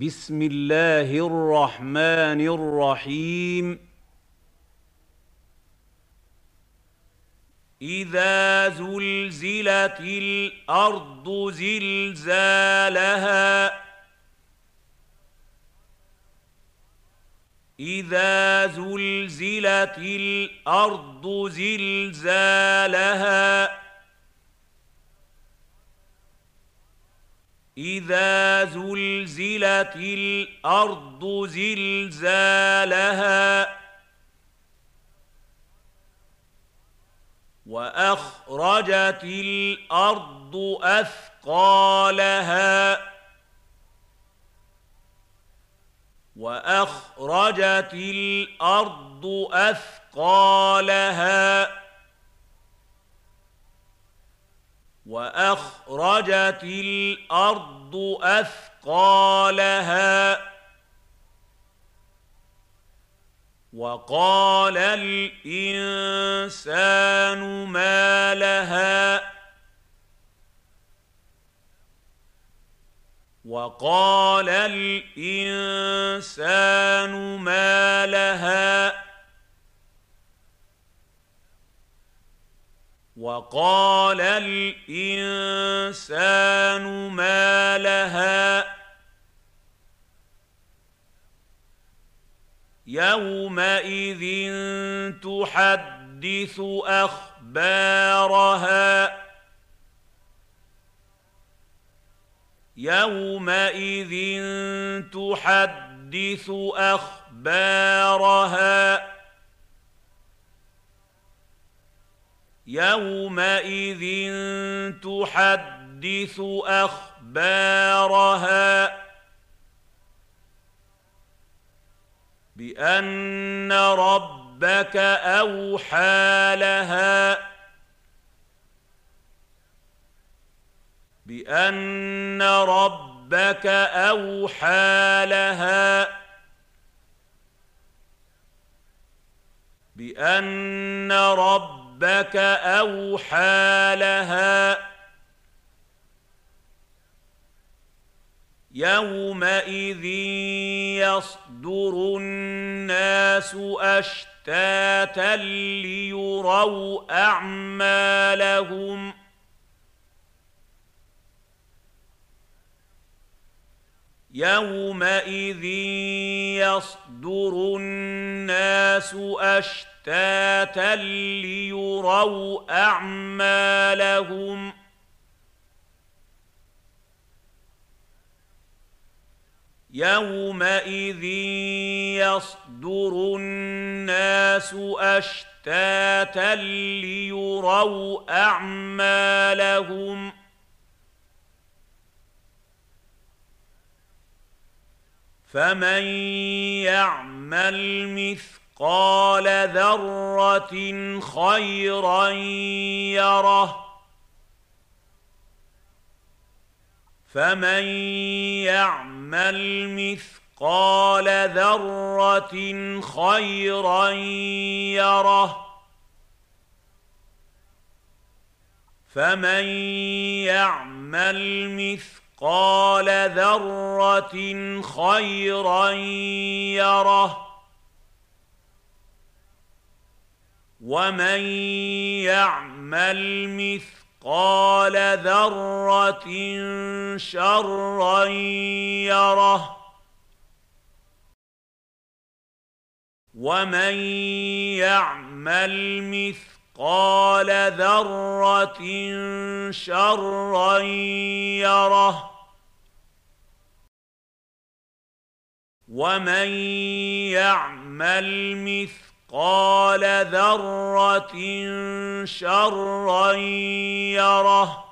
بسم الله الرحمن الرحيم. إذا زلزلت الأرض زلزالها إذا زلزلت الأرض زلزالها إذا زلزلت الأرض زلزالها وأخرجت الأرض أثقالها وأخرجت الأرض أثقالها وأخرجت الأرض أثقالها. وقال الإنسان ما لها. وقال الإنسان ما لها. وقال الإنسان ما لها يومئذ تحدث أخبارها يومئذ تحدث أخبارها يومئذ تحدث اخبارها بان ربك اوحى لها بان ربك اوحى لها بان ربك أوحى لها. يومئذ يصدر الناس أشتاتا ليروا أعمالهم. يومئذ يصدر الناس أشتاتا ليروا أعمالهم. يومئذ يصدر الناس أشتاتا ليروا أعمالهم. فمن يعمل مثقال ذره خيرا يره فمن يعمل مثقال ذره خيرا يره فمن يعمل مثقال ذره خيرا يره ومن يعمل مثقال ذره شرا يره ومن يعمل مثقال ذره شرا يره ومن يعمل مثقال ذرة شرا يره